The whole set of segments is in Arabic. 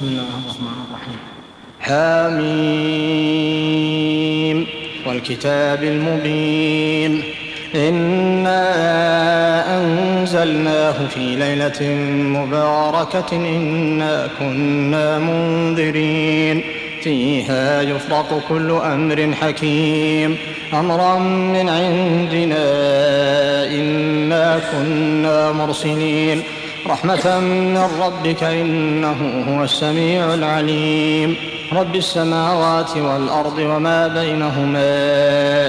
بسم الله الرحمن الرحيم. حميم. والكتاب المبين. إنا أنزلناه في ليلة مباركة. إنا كنا منذرين. فيها يفرق كل أمر حكيم. أمرا من عندنا. إنا كنا مرسلين. رحمة من ربك إنه هو السميع العليم. رب السماوات والأرض وما بينهما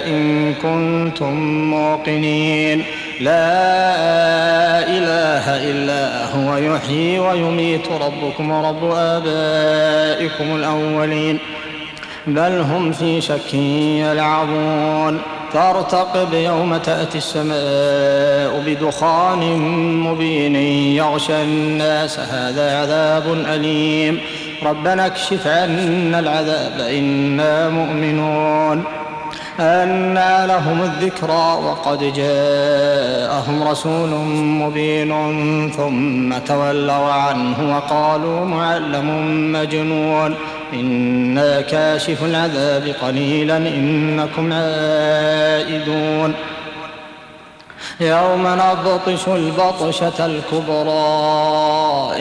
إن كنتم موقنين. لا إله إلا هو يحيي ويميت. ربكم ورب آبائكم الأولين. بل هم في شك يلعبون. فارتقب يوم تأتي السماء بدخان مبين يغشى الناس. هذا عذاب أليم. ربنا اكشف عنا العذاب إنا مؤمنون. أنى لهم الذكرى وقد جاءهم رسول مبين. ثم تولوا عنه وقالوا معلم مجنون. إنا كاشف العذاب قليلا إنكم عائدون. يوم نبطش البطشة الكبرى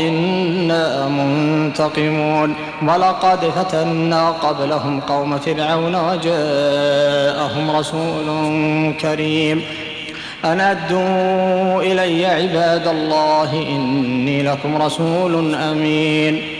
إنا منتقمون. ولقد فتنا قبلهم قوم فرعون وجاءهم رسول كريم. أن أدوا إلي عباد الله إني لكم رسول أمين.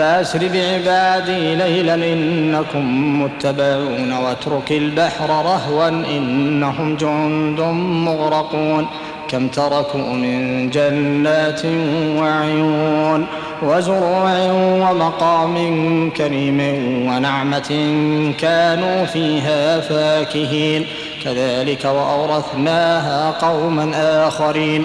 فأسر بعبادي ليلا إنكم متبعون واترك البحر رهوا إنهم جند مغرقون كم تركوا من جنات وعيون وزروع ومقام كريم ونعمة كانوا فيها فاكهين. كذلك وأورثناها قوما آخرين.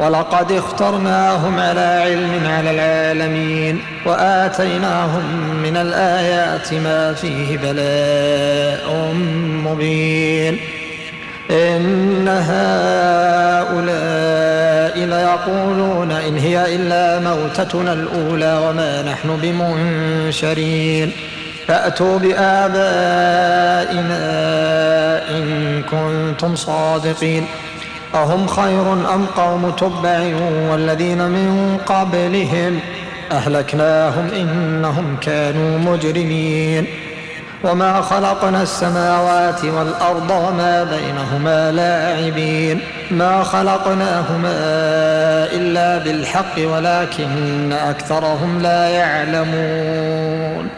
ولقد اخترناهم على علم على العالمين وآتيناهم من الآيات ما فيه بلاء مبين. إن هؤلاء ليقولون إن هي إلا موتتنا الأولى وما نحن بمنشرين. فأتوا بآبائنا إن كنتم صادقين. أهم خير أم قوم تبع والذين من قبلهم؟ أهلكناهم إنهم كانوا مجرمين. وما خلقنا السماوات والأرض وما بينهما لاعبين. ما خلقناهما إلا بالحق ولكن أكثرهم لا يعلمون.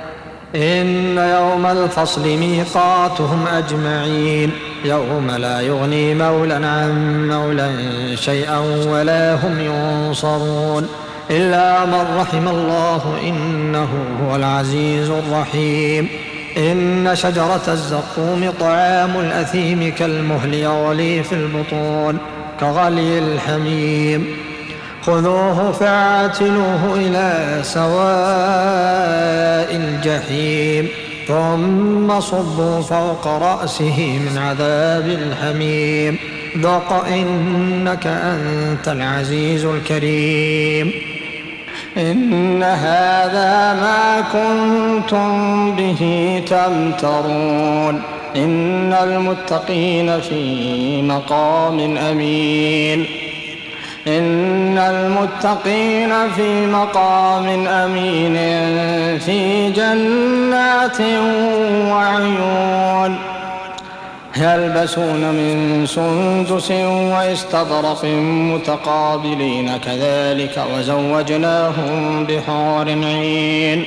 إن يوم الفصل ميقاتهم أجمعين. يوم لا يغني مولى عن مولى شيئا ولا هم ينصرون. إلا من رحم الله إنه هو العزيز الرحيم. إن شجرة الزقوم طعام الأثيم كالمهل يغلي في البطون كغلي الحميم. خذوه فاعتلوه إلى سواء الجحيم ثم صبوا فوق رأسه من عذاب الحميم. ذق إنك أنت العزيز الكريم. إن هذا ما كنتم به تمترون. إن المتقين في مقام أمين. إن المتقين في مقام أمين في جنات وعيون يلبسون من سندس واستبرق متقابلين كذلك وزوجناهم بحور عين